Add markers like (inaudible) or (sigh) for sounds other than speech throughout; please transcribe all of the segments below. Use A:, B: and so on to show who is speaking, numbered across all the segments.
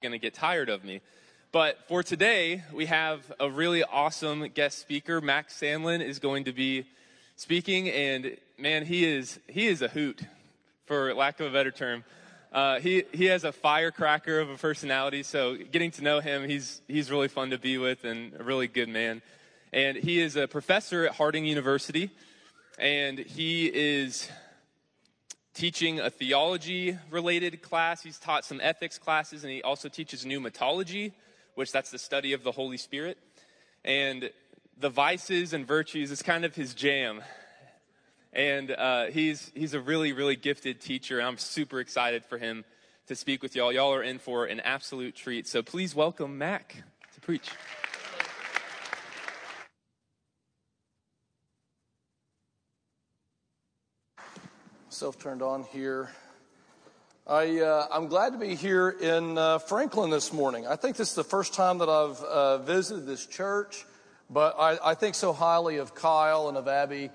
A: going to get tired of me. But for today, we have a really awesome guest speaker. Mac Sandlin is going to be speaking, and man, he is he is a hoot, for lack of a better term. Uh, he he has a firecracker of a personality. So getting to know him, he's he's really fun to be with and a really good man. And he is a professor at Harding University, and he is teaching a theology related class. He's taught some ethics classes, and he also teaches pneumatology, which that's the study of the Holy Spirit. And the vices and virtues is kind of his jam. And uh, he's, he's a really, really gifted teacher. I'm super excited for him to speak with y'all. Y'all are in for an absolute treat. So please welcome Mac to preach.
B: Self turned on here. I, uh, I'm glad to be here in uh, Franklin this morning. I think this is the first time that I've uh, visited this church, but I, I, think so highly of Kyle and of Abby.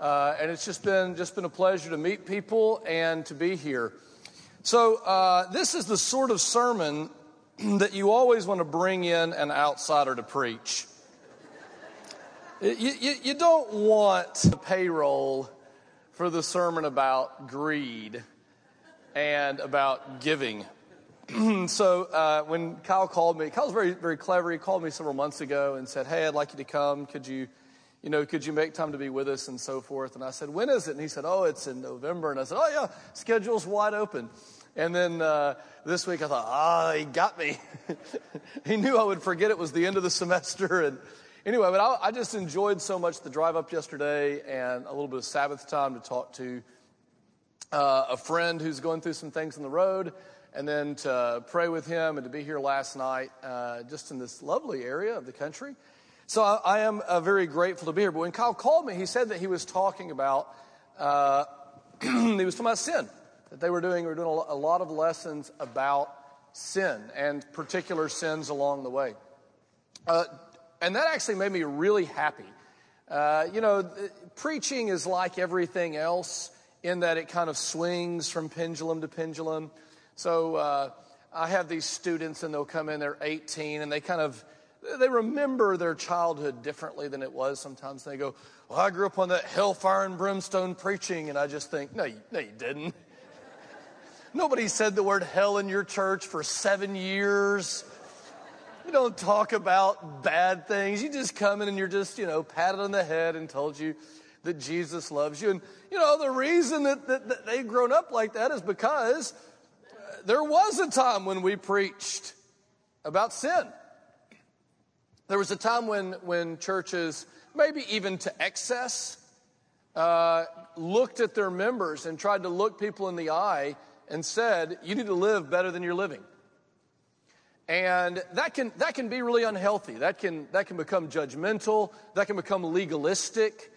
B: Uh, and it's just been, just been a pleasure to meet people and to be here. So, uh, this is the sort of sermon (clears throat) that you always want to bring in an outsider to preach. You, you, you don't want a payroll for the sermon about greed and about giving. (clears throat) so uh, when Kyle called me, Kyle's very very clever. He called me several months ago and said, "Hey, I'd like you to come. Could you, you know, could you make time to be with us and so forth?" And I said, "When is it?" And he said, "Oh, it's in November." And I said, "Oh yeah, schedule's wide open." And then uh, this week I thought, ah, he got me. (laughs) he knew I would forget it was the end of the semester and anyway, but I, I, just enjoyed so much the drive up yesterday and a little bit of Sabbath time to talk to uh, a friend who's going through some things on the road, and then to pray with him and to be here last night, uh, just in this lovely area of the country. So I, I am uh, very grateful to be here. But when Kyle called me, he said that he was talking about uh, (clears throat) he was talking about sin that they were doing. We were doing a lot of lessons about sin and particular sins along the way. Uh, and that actually made me really happy. Uh, you know, preaching is like everything else in that it kind of swings from pendulum to pendulum. So uh, I have these students, and they'll come in, they're 18, and they kind of they remember their childhood differently than it was sometimes. They go, Well, I grew up on that hellfire and brimstone preaching. And I just think, No, you, no, you didn't. (laughs) Nobody said the word hell in your church for seven years. You don't talk about bad things. You just come in and you're just, you know, patted on the head and told you that Jesus loves you. And, you know, the reason that, that, that they've grown up like that is because there was a time when we preached about sin. There was a time when, when churches, maybe even to excess, uh, looked at their members and tried to look people in the eye and said, You need to live better than you're living. And that can, that can be really unhealthy. That can, that can become judgmental. That can become legalistic.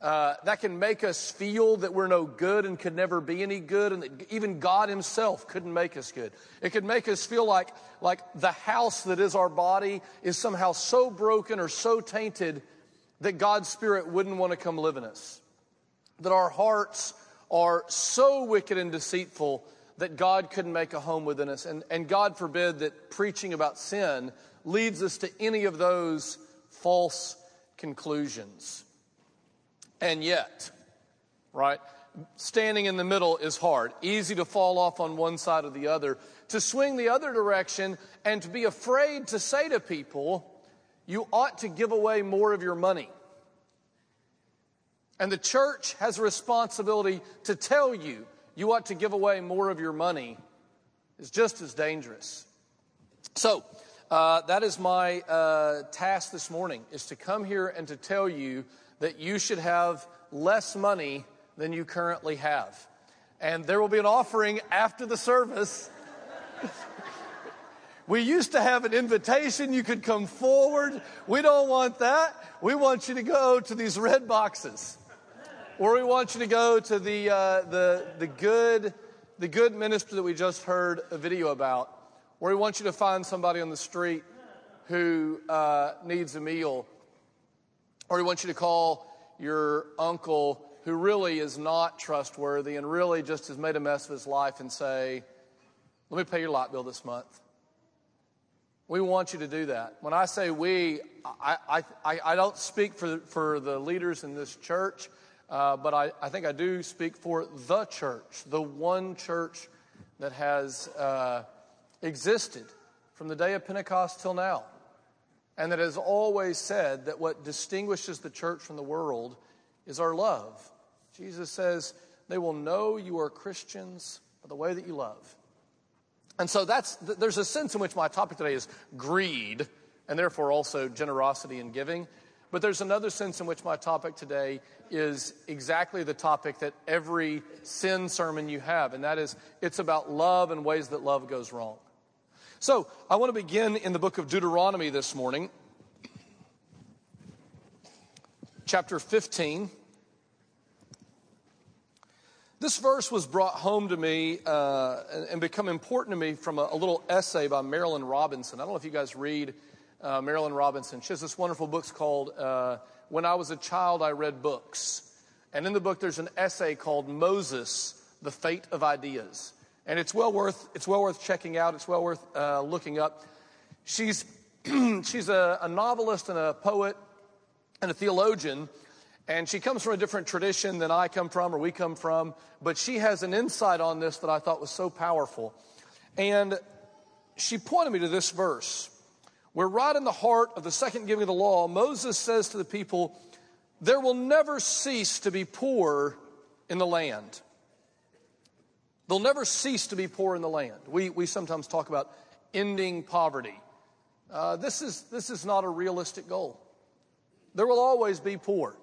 B: Uh, that can make us feel that we're no good and could never be any good, and that even God Himself couldn't make us good. It could make us feel like, like the house that is our body is somehow so broken or so tainted that God's Spirit wouldn't want to come live in us. That our hearts are so wicked and deceitful that God couldn't make a home within us. And, and God forbid that preaching about sin leads us to any of those false conclusions. And yet, right, standing in the middle is hard. Easy to fall off on one side or the other. To swing the other direction and to be afraid to say to people, you ought to give away more of your money. And the church has a responsibility to tell you you ought to give away more of your money is just as dangerous. So, uh, that is my uh, task this morning is to come here and to tell you that you should have less money than you currently have. And there will be an offering after the service. (laughs) we used to have an invitation. You could come forward. We don't want that. We want you to go to these red boxes. Or we want you to go to the, uh, the, the, good, the good minister that we just heard a video about. Or we want you to find somebody on the street who uh, needs a meal. Or we want you to call your uncle who really is not trustworthy and really just has made a mess of his life and say, Let me pay your light bill this month. We want you to do that. When I say we, I, I, I don't speak for, for the leaders in this church, uh, but I, I think I do speak for the church, the one church that has uh, existed from the day of Pentecost till now, and that has always said that what distinguishes the church from the world is our love. Jesus says, They will know you are Christians by the way that you love. And so that's, there's a sense in which my topic today is greed, and therefore also generosity and giving. But there's another sense in which my topic today is exactly the topic that every sin sermon you have, and that is it's about love and ways that love goes wrong. So I want to begin in the book of Deuteronomy this morning, chapter 15. This verse was brought home to me uh, and, become important to me from a, a, little essay by Marilynne Robinson. I don't know if you guys read uh, Marilynne Robinson. She has this wonderful book called uh, When I Was a Child, I Read Books. And in the book, there's an essay called Moses, The Fate of Ideas. And it's well worth, it's well worth checking out. It's well worth uh, looking up. She's, (clears throat) she's a, a novelist and a poet and a theologian. And she comes from a different tradition than I come from or we come from, but she has an insight on this that I thought was so powerful. And she pointed me to this verse where, right in the heart of the second giving of the law, Moses says to the people, There will never cease to be poor in the land. They'll never cease to be poor in the land. We, we sometimes talk about ending poverty. Uh, this, is, this is not a realistic goal. There will always be poor.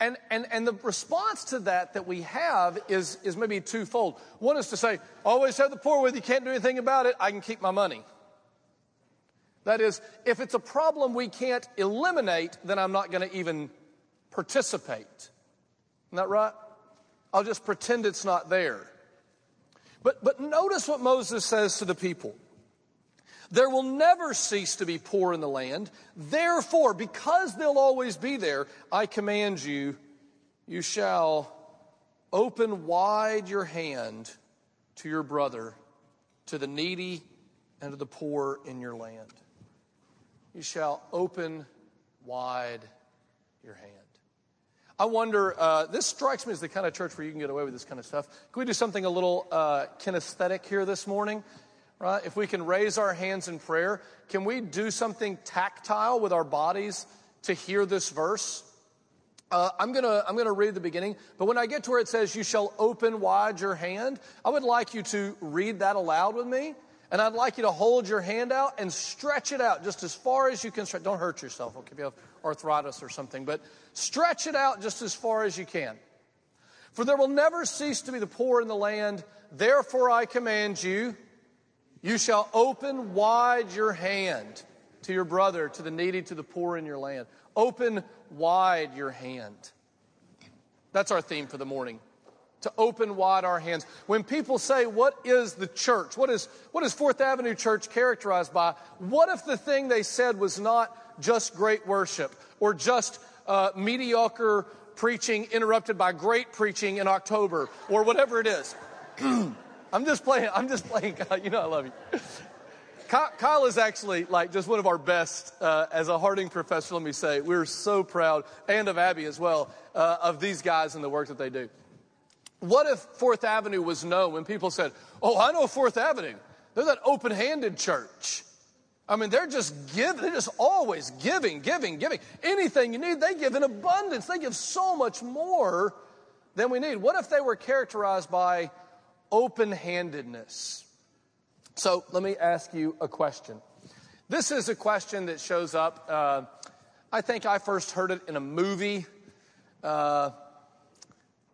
B: And, and, and the response to that that we have is, is maybe twofold. One is to say, always have the poor with you, can't do anything about it, I can keep my money. That is, if it's a problem we can't eliminate, then I'm not going to even participate. Isn't that right? I'll just pretend it's not there. But, but notice what Moses says to the people. There will never cease to be poor in the land. Therefore, because they'll always be there, I command you, you shall open wide your hand to your brother, to the needy, and to the poor in your land. You shall open wide your hand. I wonder, uh, this strikes me as the kind of church where you can get away with this kind of stuff. Can we do something a little uh, kinesthetic here this morning? right? If we can raise our hands in prayer, can we do something tactile with our bodies to hear this verse? Uh, I'm gonna I'm gonna read the beginning, but when I get to where it says, "You shall open wide your hand," I would like you to read that aloud with me, and I'd like you to hold your hand out and stretch it out just as far as you can. Don't hurt yourself. If you have arthritis or something, but stretch it out just as far as you can. For there will never cease to be the poor in the land. Therefore, I command you you shall open wide your hand to your brother, to the needy, to the poor in your land. Open wide your hand. That's our theme for the morning. To open wide our hands. When people say, What is the church? What is, what is Fourth Avenue Church characterized by? What if the thing they said was not just great worship or just uh, mediocre preaching interrupted by great preaching in October or whatever it is? (clears throat) I'm just playing. I'm just playing. (laughs) You know, I love you. Kyle is actually like just one of our best uh, as a Harding professor. Let me say, we're so proud, and of Abby as well, uh, of these guys and the work that they do. What if Fourth Avenue was known when people said, "Oh, I know Fourth Avenue. They're that open-handed church." I mean, they're just giving. They're just always giving, giving, giving. Anything you need, they give in abundance. They give so much more than we need. What if they were characterized by open handedness. So let me ask you a question. This is a question that shows up. Uh, I think I first heard it in a movie. Uh,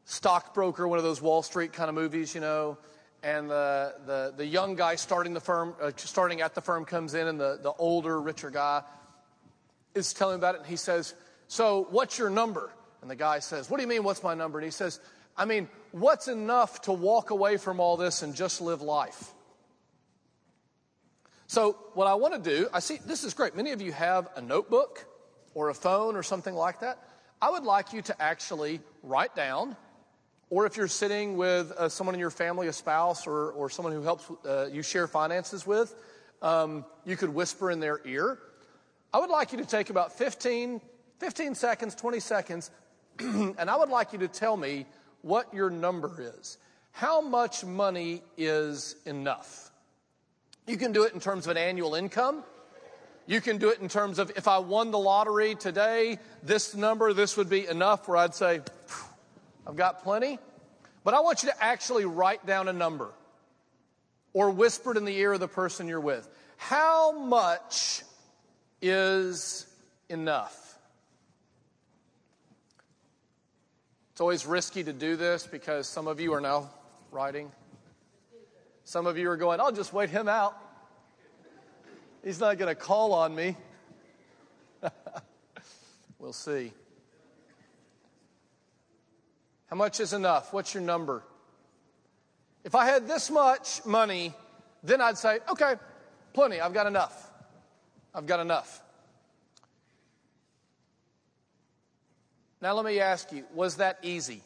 B: stockbroker, one of those Wall Street kind of movies, you know. And the, the, the young guy starting the firm, uh, starting at the firm comes in, and the, the older, richer guy is telling about it. And he says, So, what's your number? And the guy says, What do you mean, what's my number? And he says, I mean, what's enough to walk away from all this and just live life? So, what I want to do, I see this is great. Many of you have a notebook or a phone or something like that. I would like you to actually write down, or if you're sitting with uh, someone in your family, a spouse, or, or someone who helps uh, you share finances with, Um, you could whisper in their ear. I would like you to take about 15, 15 seconds, 20 seconds, (clears throat) and I would like you to tell me what your number is. How much money is enough? You can do it in terms of an annual income. You can do it in terms of if I won the lottery today, this number, this would be enough where I'd say, I've got plenty. But I want you to actually write down a number or whisper it in the ear of the person you're with. How much is enough? It's always risky to do this because some of you are now writing. Some of you are going, I'll just wait him out. He's not going to call on me. (laughs) we'll see. How much is enough? What's your number? If I had this much money, then I'd say, okay, plenty, I've got enough. I've got enough. Now, let me ask you, was that easy?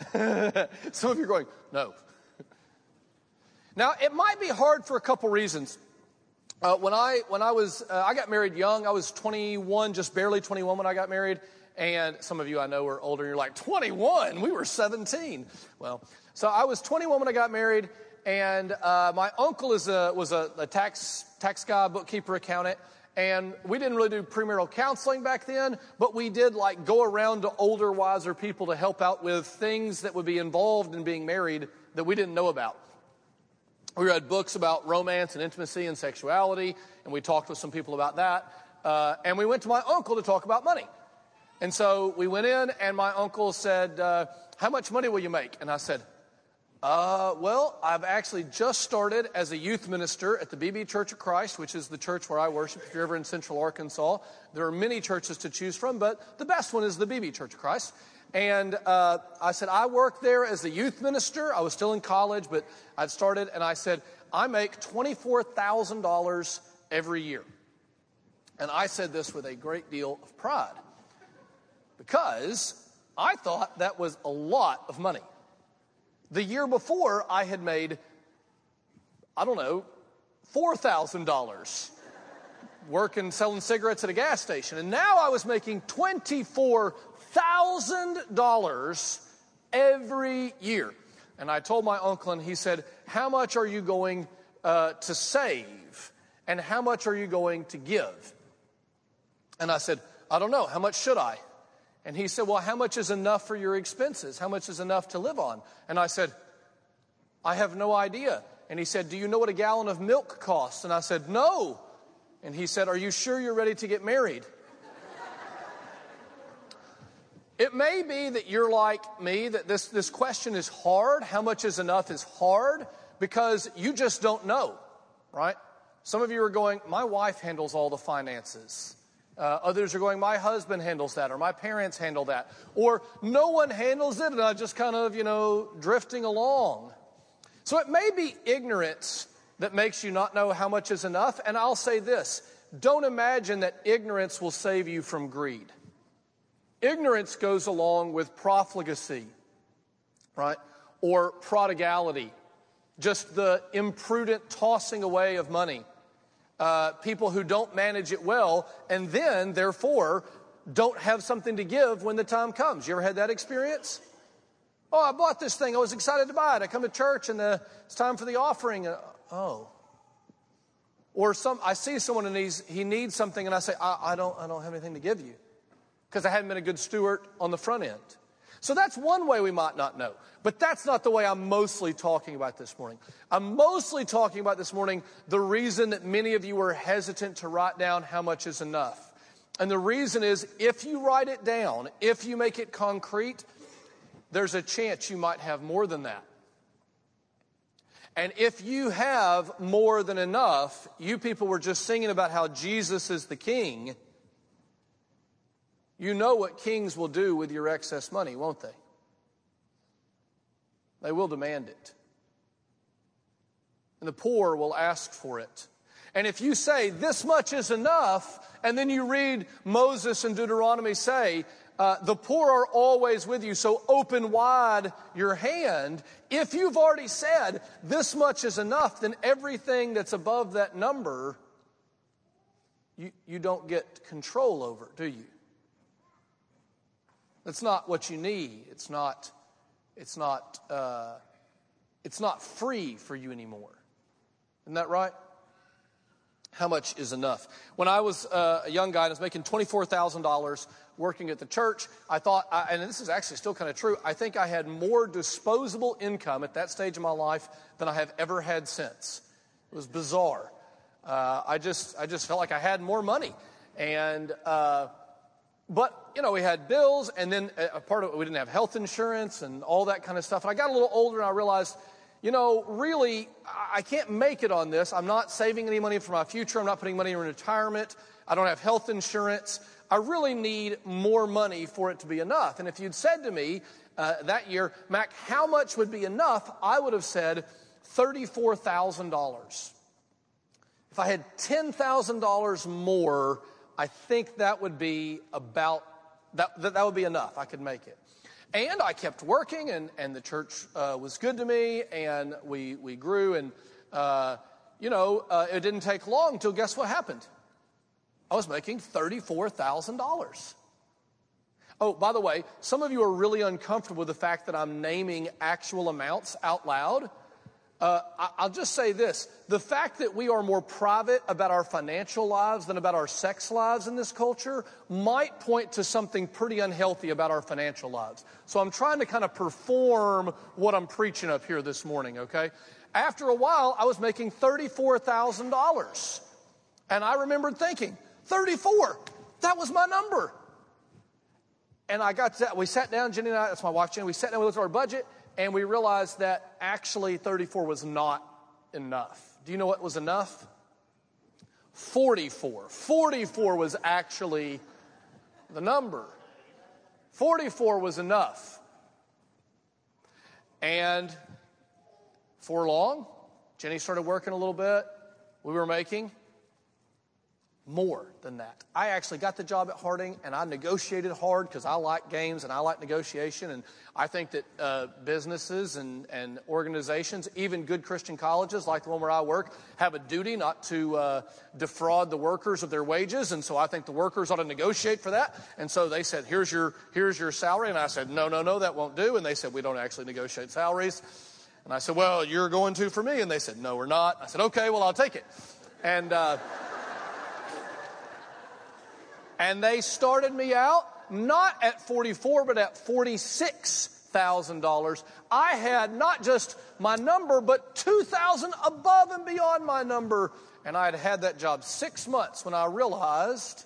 B: (laughs) Some of you are going, no. now, it might be hard for a couple reasons. Uh, when I when I was uh, I got married young. I was 21, just barely 21 when I got married. And some of you I know are older. You're like 21. We were 17. Well, so I was 21 when I got married, and uh, my uncle is a, was a, a tax tax guy, bookkeeper, accountant. And we didn't really do premarital counseling back then, but we did like go around to older, wiser people to help out with things that would be involved in being married that we didn't know about. We read books about romance and intimacy and sexuality, and we talked with some people about that. Uh, and we went to my uncle to talk about money. And so we went in, and my uncle said, uh, How much money will you make? And I said, uh, well, I've actually just started as a youth minister at the Beebe Church of Christ, which is the church where I worship. If you're ever in Central Arkansas, there are many churches to choose from, but the best one is the Beebe Church of Christ. And uh, I said, I work there as a youth minister. I was still in college, but I'd started, and I said, I make $24,000 every year. And I said this with a great deal of pride because I thought that was a lot of money. The year before, I had made, I don't know, $4,000 working selling cigarettes at a gas station. And now I was making $24,000 every year. And I told my uncle, and he said, How much are you going uh, to save? And how much are you going to give? And I said, I don't know. How much should I? And he said, Well, how much is enough for your expenses? How much is enough to live on? And I said, I have no idea. And he said, Do you know what a gallon of milk costs? And I said, No. And he said, Are you sure you're ready to get married? it may be that you're like me, that this, this question is hard. How much is enough is hard because you just don't know, right? Some of you are going, My wife handles all the finances. Uh, others are going, my husband handles that, or my parents handle that, or no one handles it, and I'm just kind of, you know, drifting along. So it may be ignorance that makes you not know how much is enough. And I'll say this don't imagine that ignorance will save you from greed. Ignorance goes along with profligacy, right? Or prodigality, just the imprudent tossing away of money uh, people who don't manage it well and then, therefore, don't have something to give when the time comes. You ever had that experience? Oh, I bought this thing. I was excited to buy it. I come to church and uh, it's time for the offering. Uh, oh. Or some, I see someone and he's, he needs something and I say, I, I, don't, I don't have anything to give you because I haven't been a good steward on the front end. So that's one way we might not know. But that's not the way I'm mostly talking about this morning. I'm mostly talking about this morning the reason that many of you are hesitant to write down how much is enough. And the reason is if you write it down, if you make it concrete, there's a chance you might have more than that. And if you have more than enough, you people were just singing about how Jesus is the king. You know what kings will do with your excess money, won't they? They will demand it. And the poor will ask for it. And if you say, this much is enough, and then you read Moses and Deuteronomy say, uh, the poor are always with you, so open wide your hand. If you've already said this much is enough, then everything that's above that number, you, you don't get control over, do you? That's not what you need. It's not, it's not, uh, it's not free for you anymore. Isn't that right? How much is enough? When I was uh, a young guy, and I was making $24,000 working at the church. I thought, I, and this is actually still kind of true, I think I had more disposable income at that stage of my life than I have ever had since. It was bizarre. Uh, I, just, I just felt like I had more money. And, uh, but, you know, we had bills, and then a part of it, we didn't have health insurance and all that kind of stuff. And I got a little older, and I realized, you know, really, I can't make it on this. I'm not saving any money for my future. I'm not putting money in retirement. I don't have health insurance. I really need more money for it to be enough. And if you'd said to me uh, that year, Mac, how much would be enough? I would have said $34,000. If I had $10,000 more, I think that would be about, that, that, that would be enough. I could make it. And I kept working, and, and the church uh, was good to me, and we, we grew. And, uh, you know, uh, it didn't take long until guess what happened? I was making $34,000. Oh, by the way, some of you are really uncomfortable with the fact that I'm naming actual amounts out loud. Uh, I'll just say this the fact that we are more private about our financial lives than about our sex lives in this culture might point to something pretty unhealthy about our financial lives. So I'm trying to kind of perform what I'm preaching up here this morning, okay? After a while, I was making $34,000. And I remembered thinking, 34, that was my number. And I got that, we sat down, Jenny and I, that's my wife Jenny, we sat down, we looked at our budget, and we realized that actually 34 was not enough. Do you know what was enough? 44. 44 was actually the number. 44 was enough. And for long, Jenny started working a little bit. We were making more than that. I actually got the job at Harding and I negotiated hard because I like games and I like negotiation. And I think that uh, businesses and, and organizations, even good Christian colleges like the one where I work, have a duty not to uh, defraud the workers of their wages. And so I think the workers ought to negotiate for that. And so they said, here's your, here's your salary. And I said, no, no, no, that won't do. And they said, we don't actually negotiate salaries. And I said, well, you're going to for me. And they said, no, we're not. I said, okay, well, I'll take it. And, uh, and they started me out not at 44, but at $46,000. I had not just my number, but 2,000 above and beyond my number. And I had had that job six months when I realized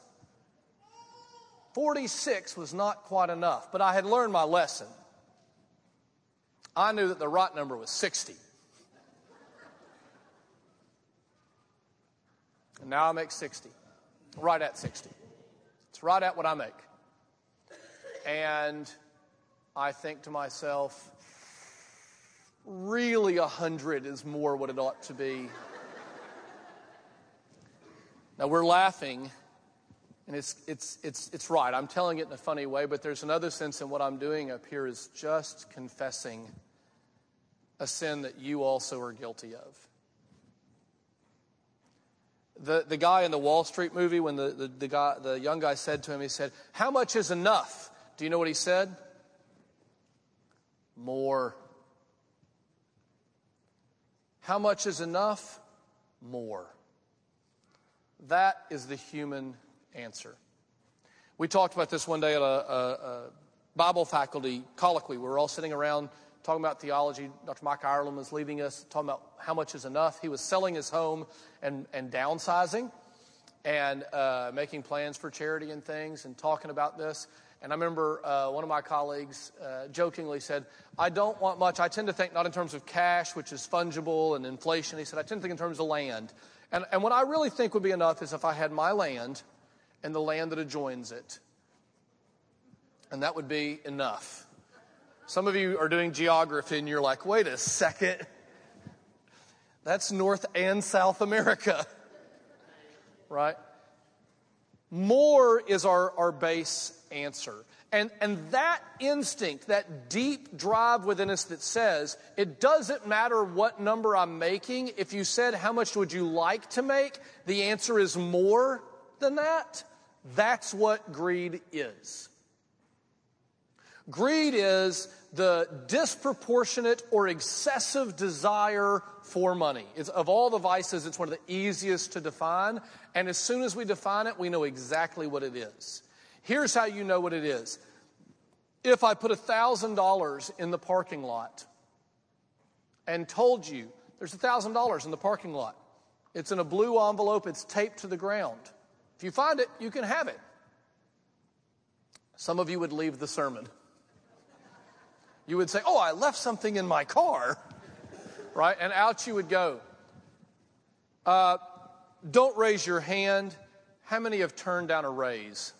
B: 46 was not quite enough. But I had learned my lesson. I knew that the right number was 60. And now I make 60, right at 60. Right at what I make. And I think to myself, really a hundred is more what it ought to be. now we're laughing, and it's, it's, it's, it's right. I'm telling it in a funny way, but there's another sense in what I'm doing up here is just confessing a sin that you also are guilty of. The, the guy in the Wall Street movie, when the, the, the, guy, the young guy said to him, he said, How much is enough? Do you know what he said? More. How much is enough? More. That is the human answer. We talked about this one day at a, a, a Bible faculty colloquy. We were all sitting around talking about theology. Dr. Mike Ireland was leaving us, talking about how much is enough. He was selling his home and, and downsizing and uh, making plans for charity and things and talking about this. And I remember uh, one of my colleagues uh, jokingly said, I don't want much. I tend to think not in terms of cash, which is fungible and inflation. He said, I tend to think in terms of land. And, and what I really think would be enough is if I had my land and the land that adjoins it. And that would be enough. Some of you are doing geography and you're like, wait a second. That's North and South America, right? More is our, our base answer. And, and that instinct, that deep drive within us that says, it doesn't matter what number I'm making. If you said, how much would you like to make? The answer is more than that. That's what greed is. Greed is the disproportionate or excessive desire for money. It's, of all the vices, it's one of the easiest to define. And as soon as we define it, we know exactly what it is. Here's how you know what it is. If I put $1,000 in the parking lot and told you there's $1,000 in the parking lot, it's in a blue envelope, it's taped to the ground. If you find it, you can have it. Some of you would leave the sermon. You would say, Oh, I left something in my car, (laughs) right? And out you would go. Uh, don't raise your hand. How many have turned down a raise?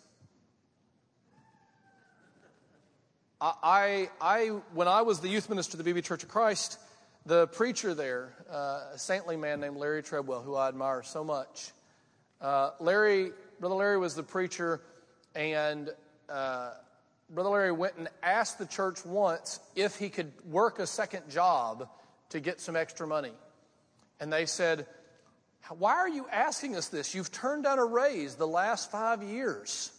B: I, I, when I was the youth minister of the Beebe Church of Christ, the preacher there, uh, a saintly man named Larry Treadwell, who I admire so much, uh, Larry, Brother Larry was the preacher, and uh, Brother Larry went and asked the church once if he could work a second job to get some extra money. And they said, Why are you asking us this? You've turned down a raise the last five years.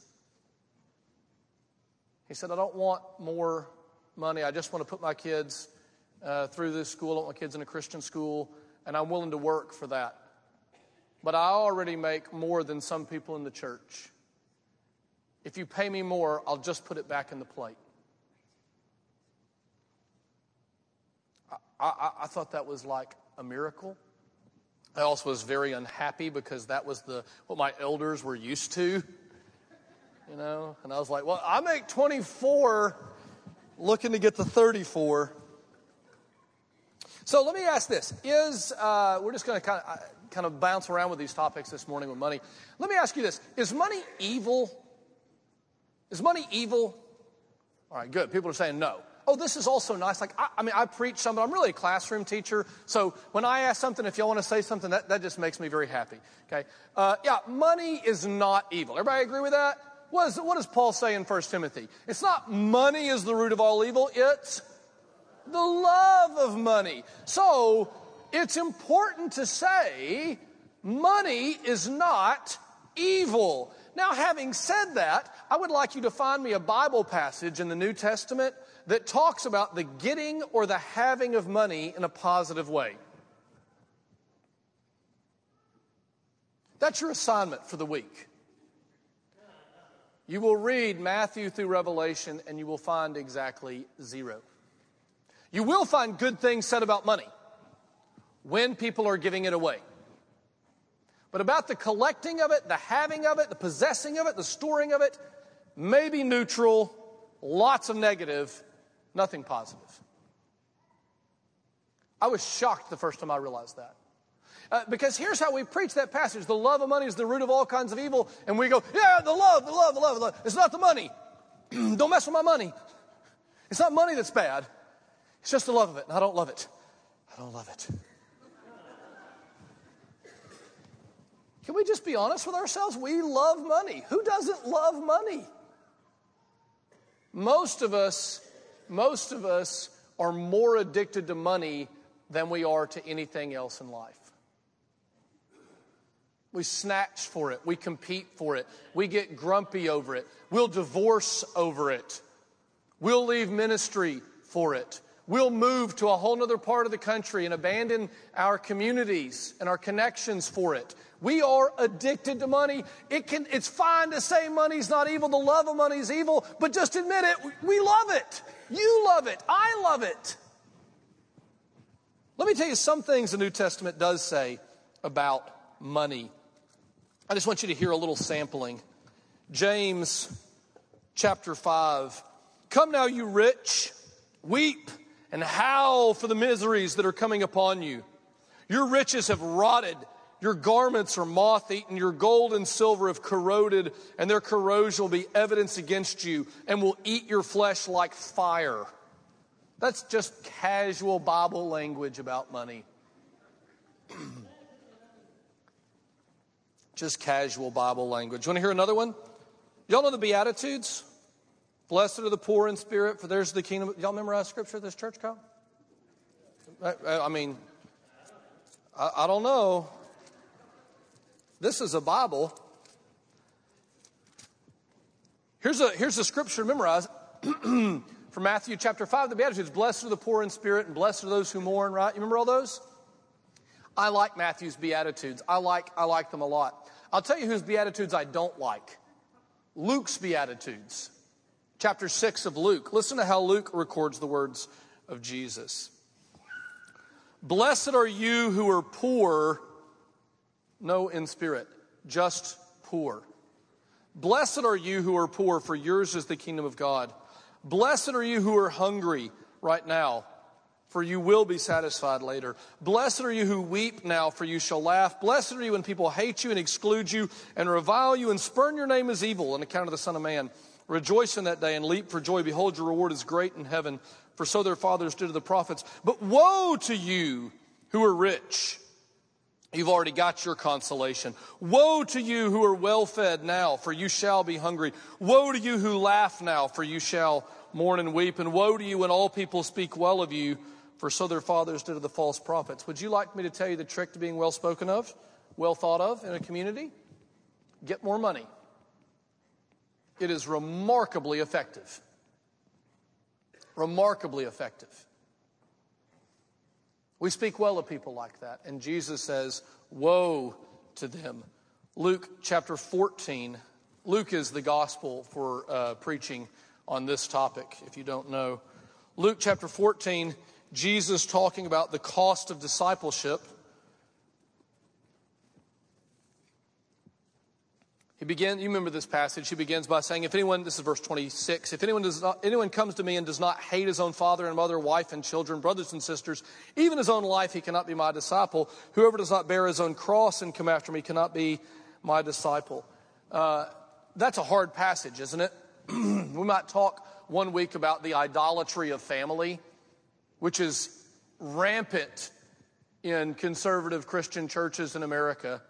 B: He said, I don't want more money. I just want to put my kids uh, through this school. I want my kids in a Christian school, and I'm willing to work for that. But I already make more than some people in the church. If you pay me more, I'll just put it back in the plate. I, I, I thought that was like a miracle. I also was very unhappy because that was the what my elders were used to (laughs) you know? And I was like, well, I make 24 looking to get to 34. So let me ask this. Is, uh, we're just going to kind of, uh, kind of bounce around with these topics this morning with money. Let me ask you this. Is money evil? Is money evil? All right, good. People are saying no. Oh, this is also nice. Like, I, I mean, I preach something. I'm really a classroom teacher. So when I ask something, if y'all want to say something, that, that just makes me very happy. Okay. Uh, yeah, money is not evil. Everybody agree with that? What, is, what does Paul say in 1 Timothy? It's not money is the root of all evil, it's the love of money. So it's important to say money is not evil. Now, having said that, I would like you to find me a Bible passage in the New Testament that talks about the getting or the having of money in a positive way. That's your assignment for the week. You will read Matthew through Revelation and you will find exactly zero. You will find good things said about money when people are giving it away. But about the collecting of it, the having of it, the possessing of it, the storing of it, maybe neutral, lots of negative, nothing positive. I was shocked the first time I realized that. Uh, because here's how we preach that passage the love of money is the root of all kinds of evil. And we go, yeah, the love, the love, the love, the love. It's not the money. (clears throat) don't mess with my money. It's not money that's bad, it's just the love of it. And I don't love it. I don't love it. Can we just be honest with ourselves? We love money. Who doesn't love money? Most of us, most of us are more addicted to money than we are to anything else in life. We snatch for it. We compete for it. We get grumpy over it. We'll divorce over it. We'll leave ministry for it. We'll move to a whole other part of the country and abandon our communities and our connections for it. We are addicted to money. It can, it's fine to say money's not evil. The love of money is evil, but just admit it. We love it. You love it. I love it. Let me tell you some things the New Testament does say about money. I just want you to hear a little sampling. James chapter 5. Come now, you rich, weep and howl for the miseries that are coming upon you. Your riches have rotted. Your garments are moth eaten. Your gold and silver have corroded, and their corrosion will be evidence against you and will eat your flesh like fire. That's just casual Bible language about money. (clears throat) Just casual Bible language. You want to hear another one? Y'all know the Beatitudes? Blessed are the poor in spirit, for there's the kingdom. Y'all memorize scripture this church, Kyle? I, I mean, I, I don't know. This is a Bible. Here's a, here's a scripture to memorize (clears throat) from Matthew chapter 5, the Beatitudes. Blessed are the poor in spirit, and blessed are those who mourn, right? You remember all those? I like Matthew's Beatitudes. I like, I like them a lot. I'll tell you whose Beatitudes I don't like Luke's Beatitudes chapter 6 of Luke. Listen to how Luke records the words of Jesus. Blessed are you who are poor, no in spirit, just poor. Blessed are you who are poor, for yours is the kingdom of God. Blessed are you who are hungry right now, for you will be satisfied later. Blessed are you who weep now, for you shall laugh. Blessed are you when people hate you and exclude you and revile you and spurn your name as evil on account of the Son of Man. Rejoice in that day and leap for joy. Behold, your reward is great in heaven, for so their fathers did to the prophets. But woe to you who are rich. You've already got your consolation. Woe to you who are well fed now, for you shall be hungry. Woe to you who laugh now, for you shall mourn and weep. And woe to you when all people speak well of you, for so their fathers did to the false prophets. Would you like me to tell you the trick to being well spoken of, well thought of in a community? Get more money. It is remarkably effective. Remarkably effective. We speak well of people like that, and Jesus says, Woe to them. Luke chapter 14. Luke is the gospel for uh, preaching on this topic, if you don't know. Luke chapter 14, Jesus talking about the cost of discipleship. He began, you remember this passage, he begins by saying, if anyone, this is verse 26, if anyone, does not, anyone comes to me and does not hate his own father and mother, wife and children, brothers and sisters, even his own life, he cannot be my disciple. Whoever does not bear his own cross and come after me cannot be my disciple. Uh, that's a hard passage, isn't it? (clears throat) we might talk one week about the idolatry of family, which is rampant in conservative Christian churches in America,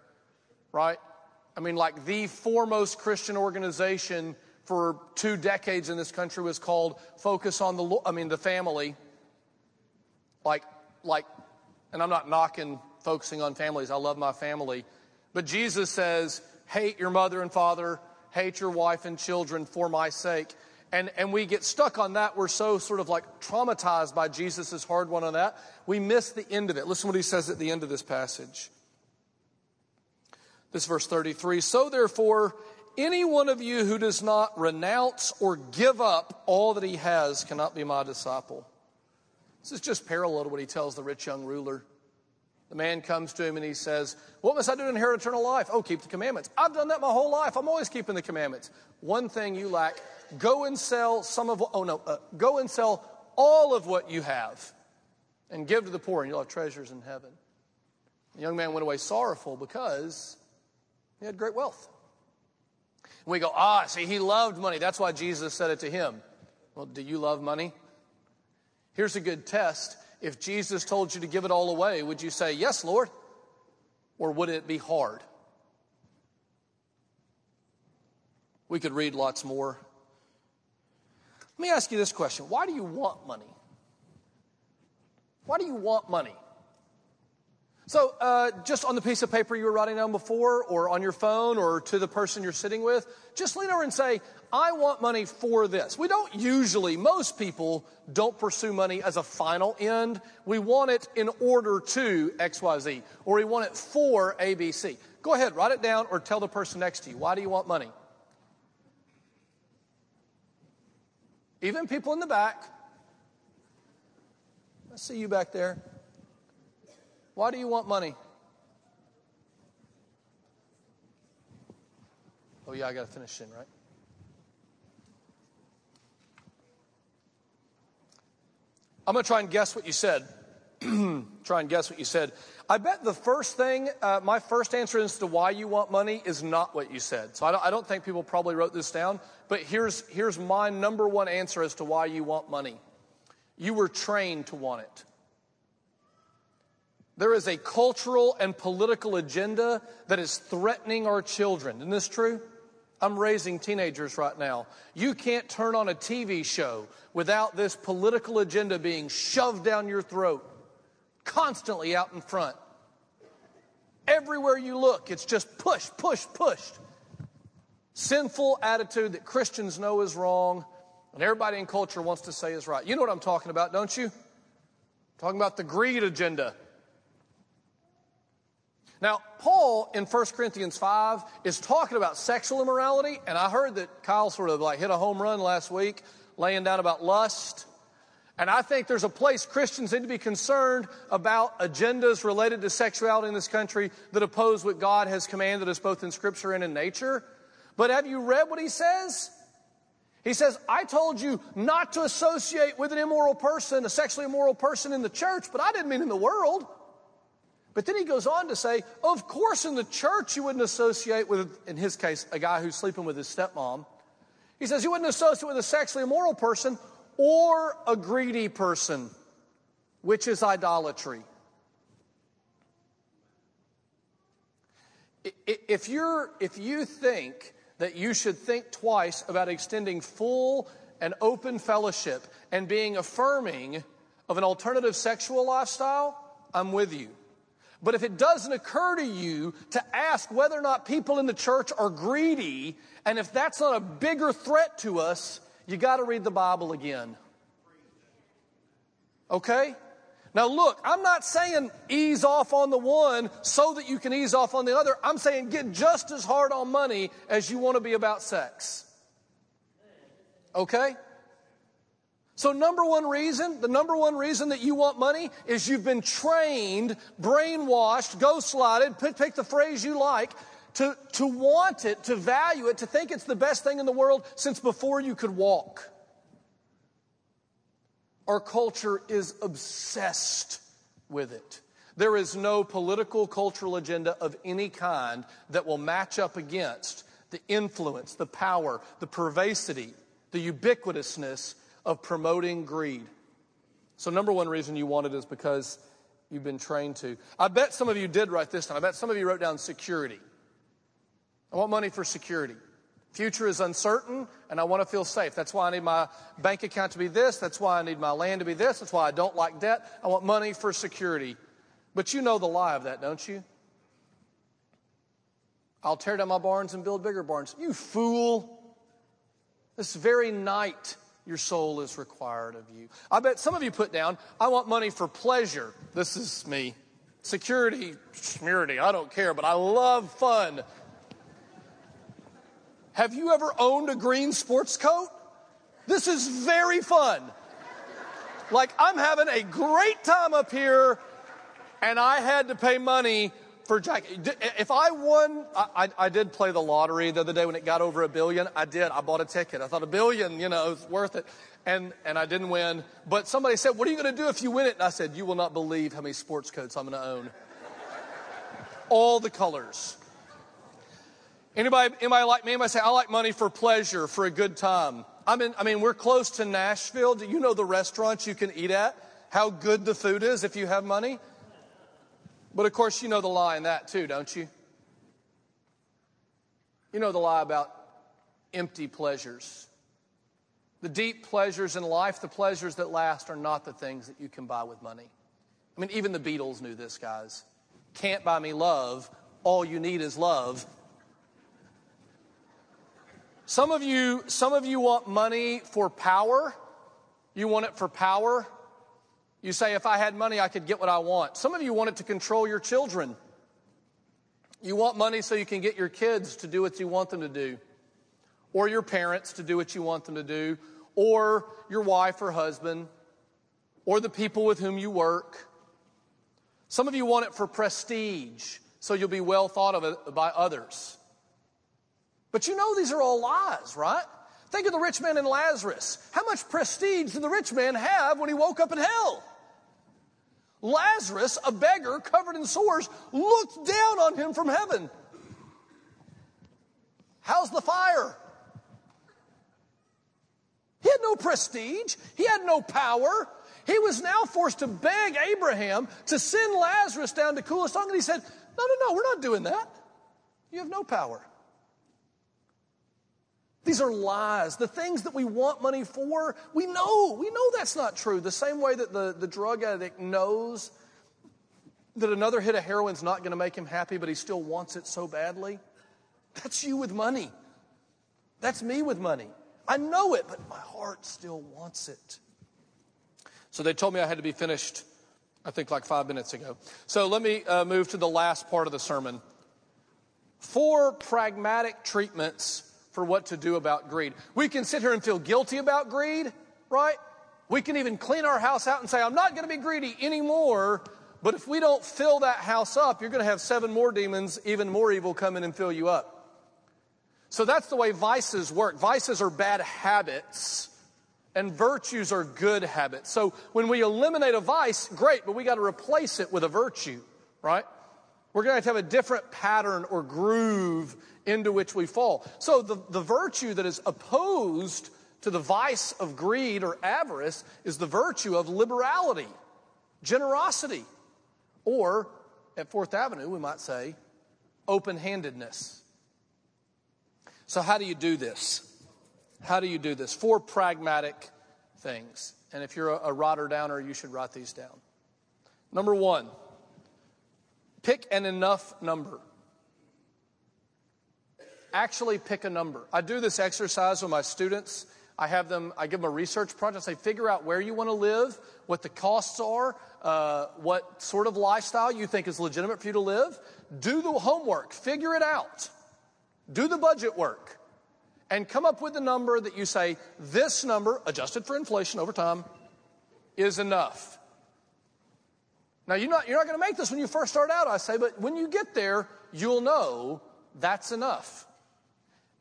B: right? I mean, like the foremost Christian organization for two decades in this country was called Focus on the, I mean, the family. Like, like, and I'm not knocking focusing on families. I love my family. But Jesus says, hate your mother and father, hate your wife and children for my sake. And, and we get stuck on that. We're so sort of like traumatized by Jesus' hard one on that. We miss the end of it. Listen what he says at the end of this passage. This verse 33. So therefore, any one of you who does not renounce or give up all that he has cannot be my disciple. This is just parallel to what he tells the rich young ruler. The man comes to him and he says, What must I do to inherit eternal life? Oh, keep the commandments. I've done that my whole life. I'm always keeping the commandments. One thing you lack go and sell some of, oh no, uh, go and sell all of what you have and give to the poor, and you'll have treasures in heaven. The young man went away sorrowful because he had great wealth. We go, ah, see, he loved money. That's why Jesus said it to him. Well, do you love money? Here's a good test. If Jesus told you to give it all away, would you say, Yes, Lord? Or would it be hard? We could read lots more. Let me ask you this question Why do you want money? Why do you want money? So, uh, just on the piece of paper you were writing down before, or on your phone, or to the person you're sitting with, just lean over and say, I want money for this. We don't usually, most people don't pursue money as a final end. We want it in order to XYZ, or we want it for ABC. Go ahead, write it down, or tell the person next to you, why do you want money? Even people in the back. I see you back there. Why do you want money? Oh, yeah, I got to finish in, right? I'm going to try and guess what you said. (clears throat) try and guess what you said. I bet the first thing, uh, my first answer as to why you want money is not what you said. So I don't, I don't think people probably wrote this down, but here's, here's my number one answer as to why you want money. You were trained to want it. There is a cultural and political agenda that is threatening our children. Isn't this true? I'm raising teenagers right now. You can't turn on a TV show without this political agenda being shoved down your throat, constantly out in front. Everywhere you look, it's just push, push, push. Sinful attitude that Christians know is wrong and everybody in culture wants to say is right. You know what I'm talking about, don't you? I'm talking about the greed agenda. Now, Paul in 1 Corinthians 5 is talking about sexual immorality, and I heard that Kyle sort of like hit a home run last week laying down about lust. And I think there's a place Christians need to be concerned about agendas related to sexuality in this country that oppose what God has commanded us both in Scripture and in nature. But have you read what he says? He says, I told you not to associate with an immoral person, a sexually immoral person in the church, but I didn't mean in the world. But then he goes on to say, of course, in the church you wouldn't associate with, in his case, a guy who's sleeping with his stepmom. He says you wouldn't associate with a sexually immoral person or a greedy person, which is idolatry. If, you're, if you think that you should think twice about extending full and open fellowship and being affirming of an alternative sexual lifestyle, I'm with you. But if it doesn't occur to you to ask whether or not people in the church are greedy, and if that's not a bigger threat to us, you got to read the Bible again. Okay? Now, look, I'm not saying ease off on the one so that you can ease off on the other. I'm saying get just as hard on money as you want to be about sex. Okay? So, number one reason, the number one reason that you want money is you've been trained, brainwashed, ghostlighted, pick, pick the phrase you like, to, to want it, to value it, to think it's the best thing in the world since before you could walk. Our culture is obsessed with it. There is no political, cultural agenda of any kind that will match up against the influence, the power, the pervasivity, the ubiquitousness of promoting greed. So, number one reason you want it is because you've been trained to. I bet some of you did write this down. I bet some of you wrote down security. I want money for security. Future is uncertain, and I want to feel safe. That's why I need my bank account to be this. That's why I need my land to be this. That's why I don't like debt. I want money for security. But you know the lie of that, don't you? I'll tear down my barns and build bigger barns. You fool. This very night, your soul is required of you. I bet some of you put down, I want money for pleasure. This is me. Security, security, I don't care, but I love fun. Have you ever owned a green sports coat? This is very fun. Like, I'm having a great time up here, and I had to pay money for Jack. If I won, I, I, I, did play the lottery the other day when it got over a billion. I did. I bought a ticket. I thought a billion, you know, is worth it. And, and I didn't win. But somebody said, What are you going to do if you win it? And I said, You will not believe how many sports coats I'm going to own. All the colors. Anybody, anybody like me? Anybody say, I like money for pleasure, for a good time? I mean, I mean, we're close to Nashville. Do you know the restaurants you can eat at? How good the food is if you have money? But of course, you know the lie in that too, don't you? You know the lie about empty pleasures. The deep pleasures in life, the pleasures that last, are not the things that you can buy with money. I mean, even the Beatles knew this, guys. Can't buy me love. All you need is love. Some of you, some of you want money for power. You want it for power. You say, if I had money, I could get what I want. Some of you want it to control your children. You want money so you can get your kids to do what you want them to do, or your parents to do what you want them to do, or your wife or husband, or the people with whom you work. Some of you want it for prestige, so you'll be well thought of uh, by others. But you know these are all lies, right? Think of the rich man and Lazarus. How much prestige did the rich man have when he woke up in hell? Lazarus, a beggar covered in sores, looked down on him from heaven. How's the fire? He had no prestige, he had no power. He was now forced to beg Abraham to send Lazarus down to cool his tongue. And he said, No, no, no, we're not doing that. You have no power. These are lies. The things that we want money for, we know. We know that's not true. The same way that the, the drug addict knows that another hit of heroin's not going to make him happy, but he still wants it so badly. That's you with money. That's me with money. I know it, but my heart still wants it. So they told me I had to be finished, I think, like five minutes ago. So let me uh, move to the last part of the sermon. Four pragmatic treatments for what to do about greed. We can sit here and feel guilty about greed, right? We can even clean our house out and say, I'm not going to be greedy anymore. But if we don't fill that house up, you're going to have seven more demons, even more evil, come in and fill you up. So that's the way vices work. Vices are bad habits, and virtues are good habits. So when we eliminate a vice, great, but we got to replace it with a virtue, right? We're going to have to have a different pattern or groove into which we fall. So the, the virtue that is opposed to the vice of greed or avarice is the virtue of liberality, generosity, or at Fourth Avenue, we might say, open handedness. So, how do you do this? How do you do this? Four pragmatic things. And if you're a, a writer downer, you should write these down. Number one, pick an enough number actually pick a number. I do this exercise with my students. I have them, I give them a research project. I say, figure out where you want to live, what the costs are, uh, what sort of lifestyle you think is legitimate for you to live. Do the homework, figure it out. Do the budget work. And come up with a number that you say, this number, adjusted for inflation over time, is enough. Now, you're not, you're not going to make this when you first start out, I say, but when you get there, you'll know that's enough.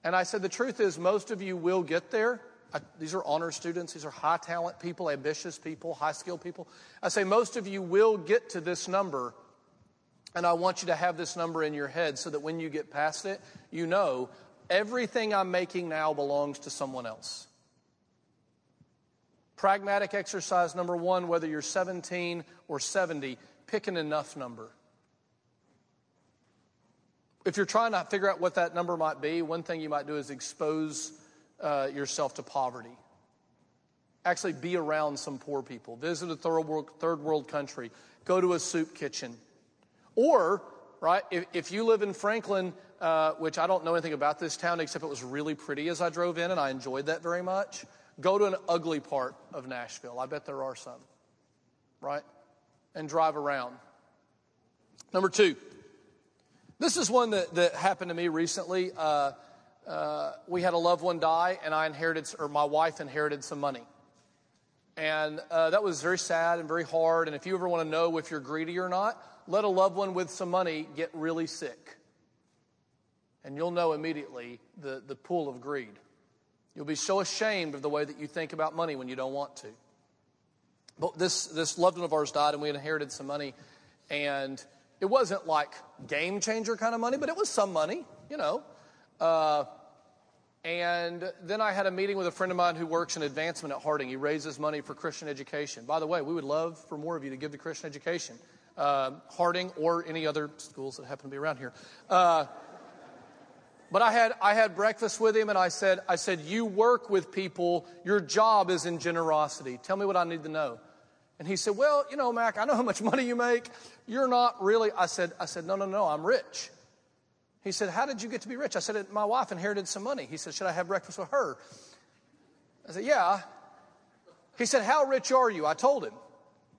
B: And I said, the truth is, most of you will get there. I, these are honor students, these are high talent people, ambitious people, high skilled people. I say, most of you will get to this number. And I want you to have this number in your head so that when you get past it, you know everything I'm making now belongs to someone else. Pragmatic exercise number one whether you're 17 or 70, pick an enough number. If you're trying to figure out what that number might be, one thing you might do is expose uh, yourself to poverty. Actually, be around some poor people. Visit a third world, third world country. Go to a soup kitchen. Or, right, if, if you live in Franklin, uh, which I don't know anything about this town except it was really pretty as I drove in and I enjoyed that very much, go to an ugly part of Nashville. I bet there are some, right? And drive around. Number two, this is one that, that happened to me recently. Uh, uh, we had a loved one die, and I inherited, or my wife inherited some money. And uh, that was very sad and very hard. And if you ever want to know if you're greedy or not, let a loved one with some money get really sick. And you'll know immediately the, the pool of greed. You'll be so ashamed of the way that you think about money when you don't want to. But this, this loved one of ours died, and we inherited some money. And it wasn't like game changer kind of money, but it was some money, you know. Uh, and then I had a meeting with a friend of mine who works in advancement at Harding. He raises money for Christian education. By the way, we would love for more of you to give to Christian education, uh, Harding or any other schools that happen to be around here. Uh, but I had I had breakfast with him, and I said I said you work with people. Your job is in generosity. Tell me what I need to know. And he said, Well, you know, Mac, I know how much money you make. You're not really. I said, I said, No, no, no, I'm rich. He said, How did you get to be rich? I said, My wife inherited some money. He said, Should I have breakfast with her? I said, Yeah. He said, How rich are you? I told him.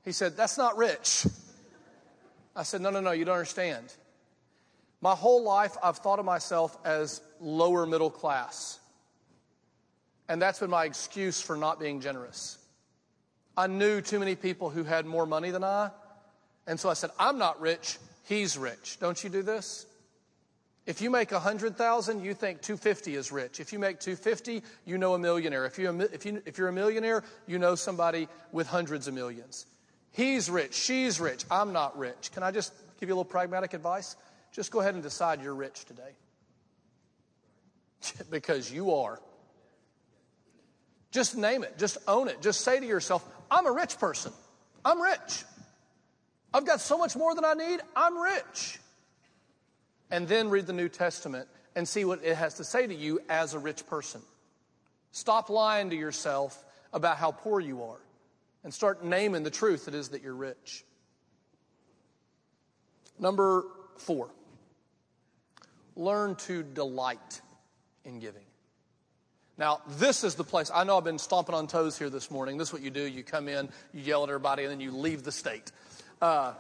B: He said, That's not rich. I said, No, no, no, you don't understand. My whole life, I've thought of myself as lower middle class. And that's been my excuse for not being generous. I knew too many people who had more money than I. And so I said, I'm not rich, he's rich. Don't you do this? If you make 100,000, you think 250 is rich. If you make 250, you know a millionaire. If, you, if, you, if you're a millionaire, you know somebody with hundreds of millions. He's rich, she's rich, I'm not rich. Can I just give you a little pragmatic advice? Just go ahead and decide you're rich today. (laughs) because you are. Just name it, just own it. Just say to yourself, I'm a rich person. I'm rich. I've got so much more than I need. I'm rich. And then read the New Testament and see what it has to say to you as a rich person. Stop lying to yourself about how poor you are and start naming the truth it is that you're rich. Number four, learn to delight in giving. Now, this is the place. I know I've been stomping on toes here this morning. This is what you do. You come in, you yell at everybody, and then you leave the state. Uh,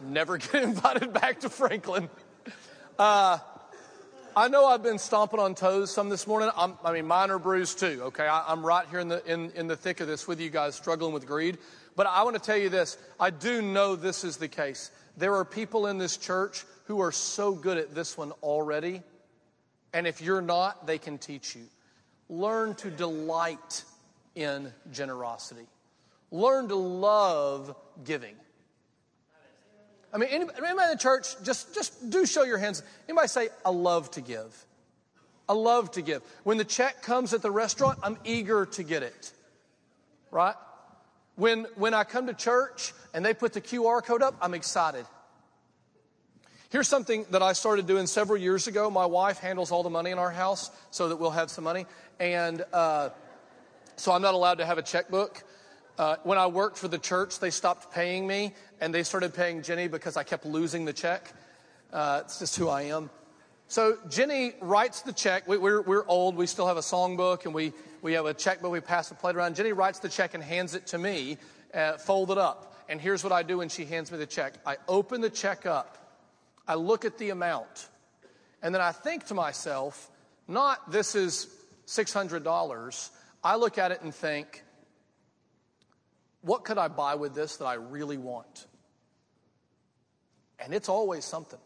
B: never (laughs) get invited back to Franklin. Uh, I know I've been stomping on toes some this morning. I'm, i mean, mine are bruised too. Okay, I, am right here in the in, in the thick of this with you guys, struggling with greed. But I want to tell you this: I do know this is the case. There are people in this church who are so good at this one already, and if you're not, they can teach you. Learn to delight in generosity. Learn to love giving. I mean, anybody, anybody in the church, just, just do show your hands. Anybody say, I love to give? I love to give. When the check comes at the restaurant, I'm eager to get it. Right? When, when I come to church and they put the QR code up, I'm excited. Here's something that I started doing several years ago. My wife handles all the money in our house so that we'll have some money. And uh, so I'm not allowed to have a checkbook. Uh, when I worked for the church, they stopped paying me and they started paying Jenny because I kept losing the check. Uh, it's just who I am. So Jenny writes the check. We, are we're, we're old. We still have a songbook and we, we have a checkbook. We pass the plate around. Jenny writes the check and hands it to me, uh, folded up. And here's what I do when she hands me the check I open the check up, I look at the amount, and then I think to myself, not this is $600. I look at it and think, what could I buy with this that I really want? And it's always something.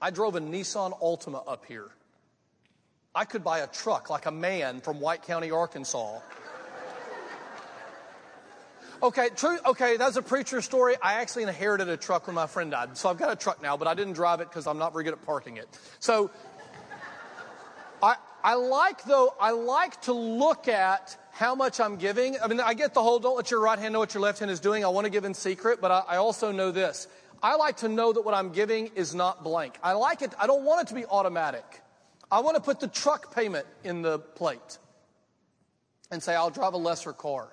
B: I drove a Nissan Altima up here. I could buy a truck like a man from White County, Arkansas. Okay, true. Okay, that's a preacher story. I actually inherited a truck when my friend died. So I've got a truck now, but I didn't drive it because I'm not very good at parking it. So I, I like, though, I like to look at how much I'm giving. I mean, I get the whole don't let your right hand know what your left hand is doing. I want to give in secret, but I, I also know this. I like to know that what I'm giving is not blank. I like it, I don't want it to be automatic. I want to put the truck payment in the plate and say, I'll drive a lesser car.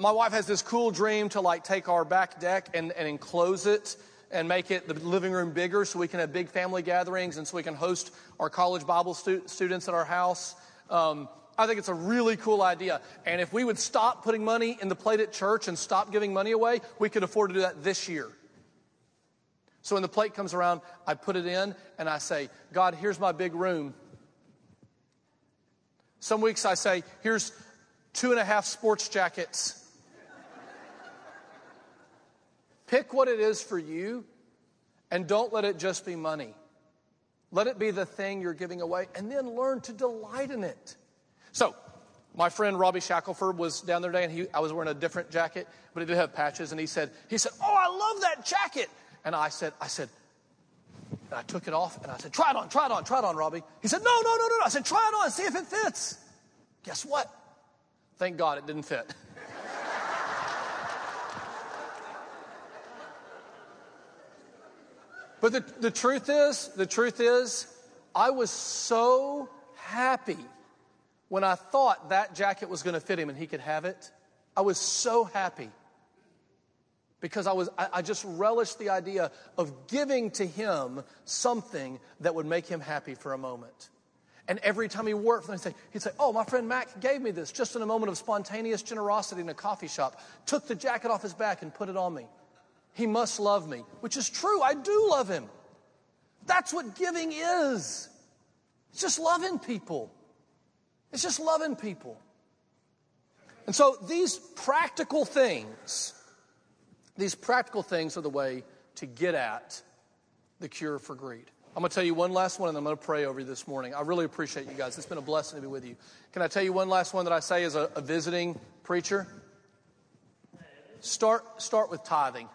B: My wife has this cool dream to like take our back deck and, and enclose it and make it the living room bigger so we can have big family gatherings and so we can host our college Bible stu- students at our house. Um, I think it's a really cool idea. And if we would stop putting money in the plate at church and stop giving money away, we could afford to do that this year. So when the plate comes around, I put it in and I say, God, here's my big room. Some weeks I say, here's two and a half sports jackets. Pick what it is for you and don't let it just be money. Let it be the thing you're giving away and then learn to delight in it. So, my friend Robbie Shackelford was down there today, and he, I was wearing a different jacket, but it did have patches. And he said, he said, "Oh, I love that jacket." And I said, I said, and I took it off, and I said, "Try it on, try it on, try it on, Robbie." He said, "No, no, no, no." I said, "Try it on, see if it fits." Guess what? Thank God it didn't fit. (laughs) but the, the truth is, the truth is, I was so happy when I thought that jacket was going to fit him and he could have it, I was so happy because I, was, I, I, just relished the idea of giving to him something that would make him happy for a moment. And every time he wore it, he'd say, he'd say, Oh, my friend Mac gave me this just in a moment of spontaneous generosity in a coffee shop, took the jacket off his back and put it on me. He must love me, which is true. I do love him. That's what giving is. It's just loving people. It's just loving people. And so these practical things, these practical things are the way to get at the cure for greed. I'm going to tell you one last one and I'm going to pray over you this morning. I really appreciate you guys. It's been a blessing to be with you. Can I tell you one last one that I say as a, a visiting preacher? Start, start with tithing.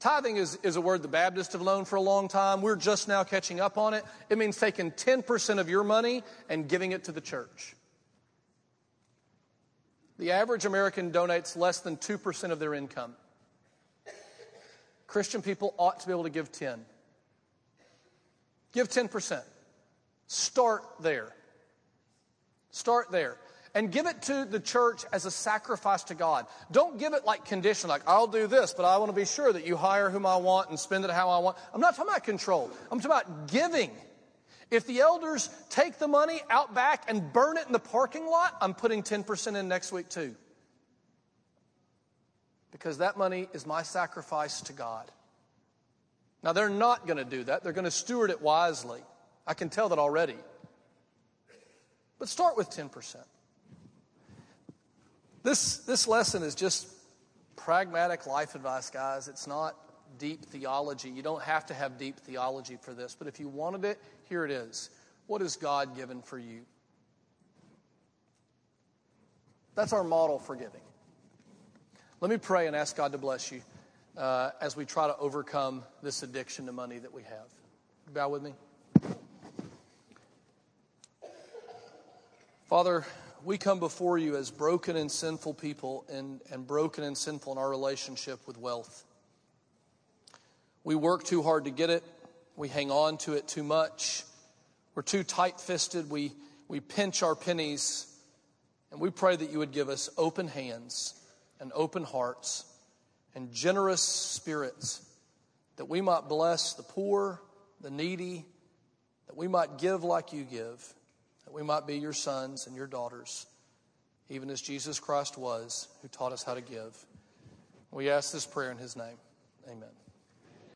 B: Tithing is, is a word the Baptists have known for a long time. We're just now catching up on it. It means taking 10% of your money and giving it to the church. The average American donates less than 2% of their income. Christian people ought to be able to give 10. Give 10%. Start there. Start there. And give it to the church as a sacrifice to God. Don't give it like condition, like, I'll do this, but I want to be sure that you hire whom I want and spend it how I want. I'm not talking about control. I'm talking about giving. If the elders take the money out back and burn it in the parking lot, I'm putting 10% in next week too. Because that money is my sacrifice to God. Now, they're not going to do that. They're going to steward it wisely. I can tell that already. But start with 10%. This, this lesson is just pragmatic life advice, guys. It's not deep theology. You don't have to have deep theology for this, but if you wanted it, here it is. What has God given for you? That's our model for giving. Let me pray and ask God to bless you uh, as we try to overcome this addiction to money that we have. Bow with me. Father, we come before you as broken and sinful people and, and broken and sinful in our relationship with wealth. We work too hard to get it. We hang on to it too much. We're too tight fisted. We, we pinch our pennies. And we pray that you would give us open hands and open hearts and generous spirits that we might bless the poor, the needy, that we might give like you give that we might be your sons and your daughters, even as Jesus Christ was, who taught us how to give. We ask this prayer in his name. Amen.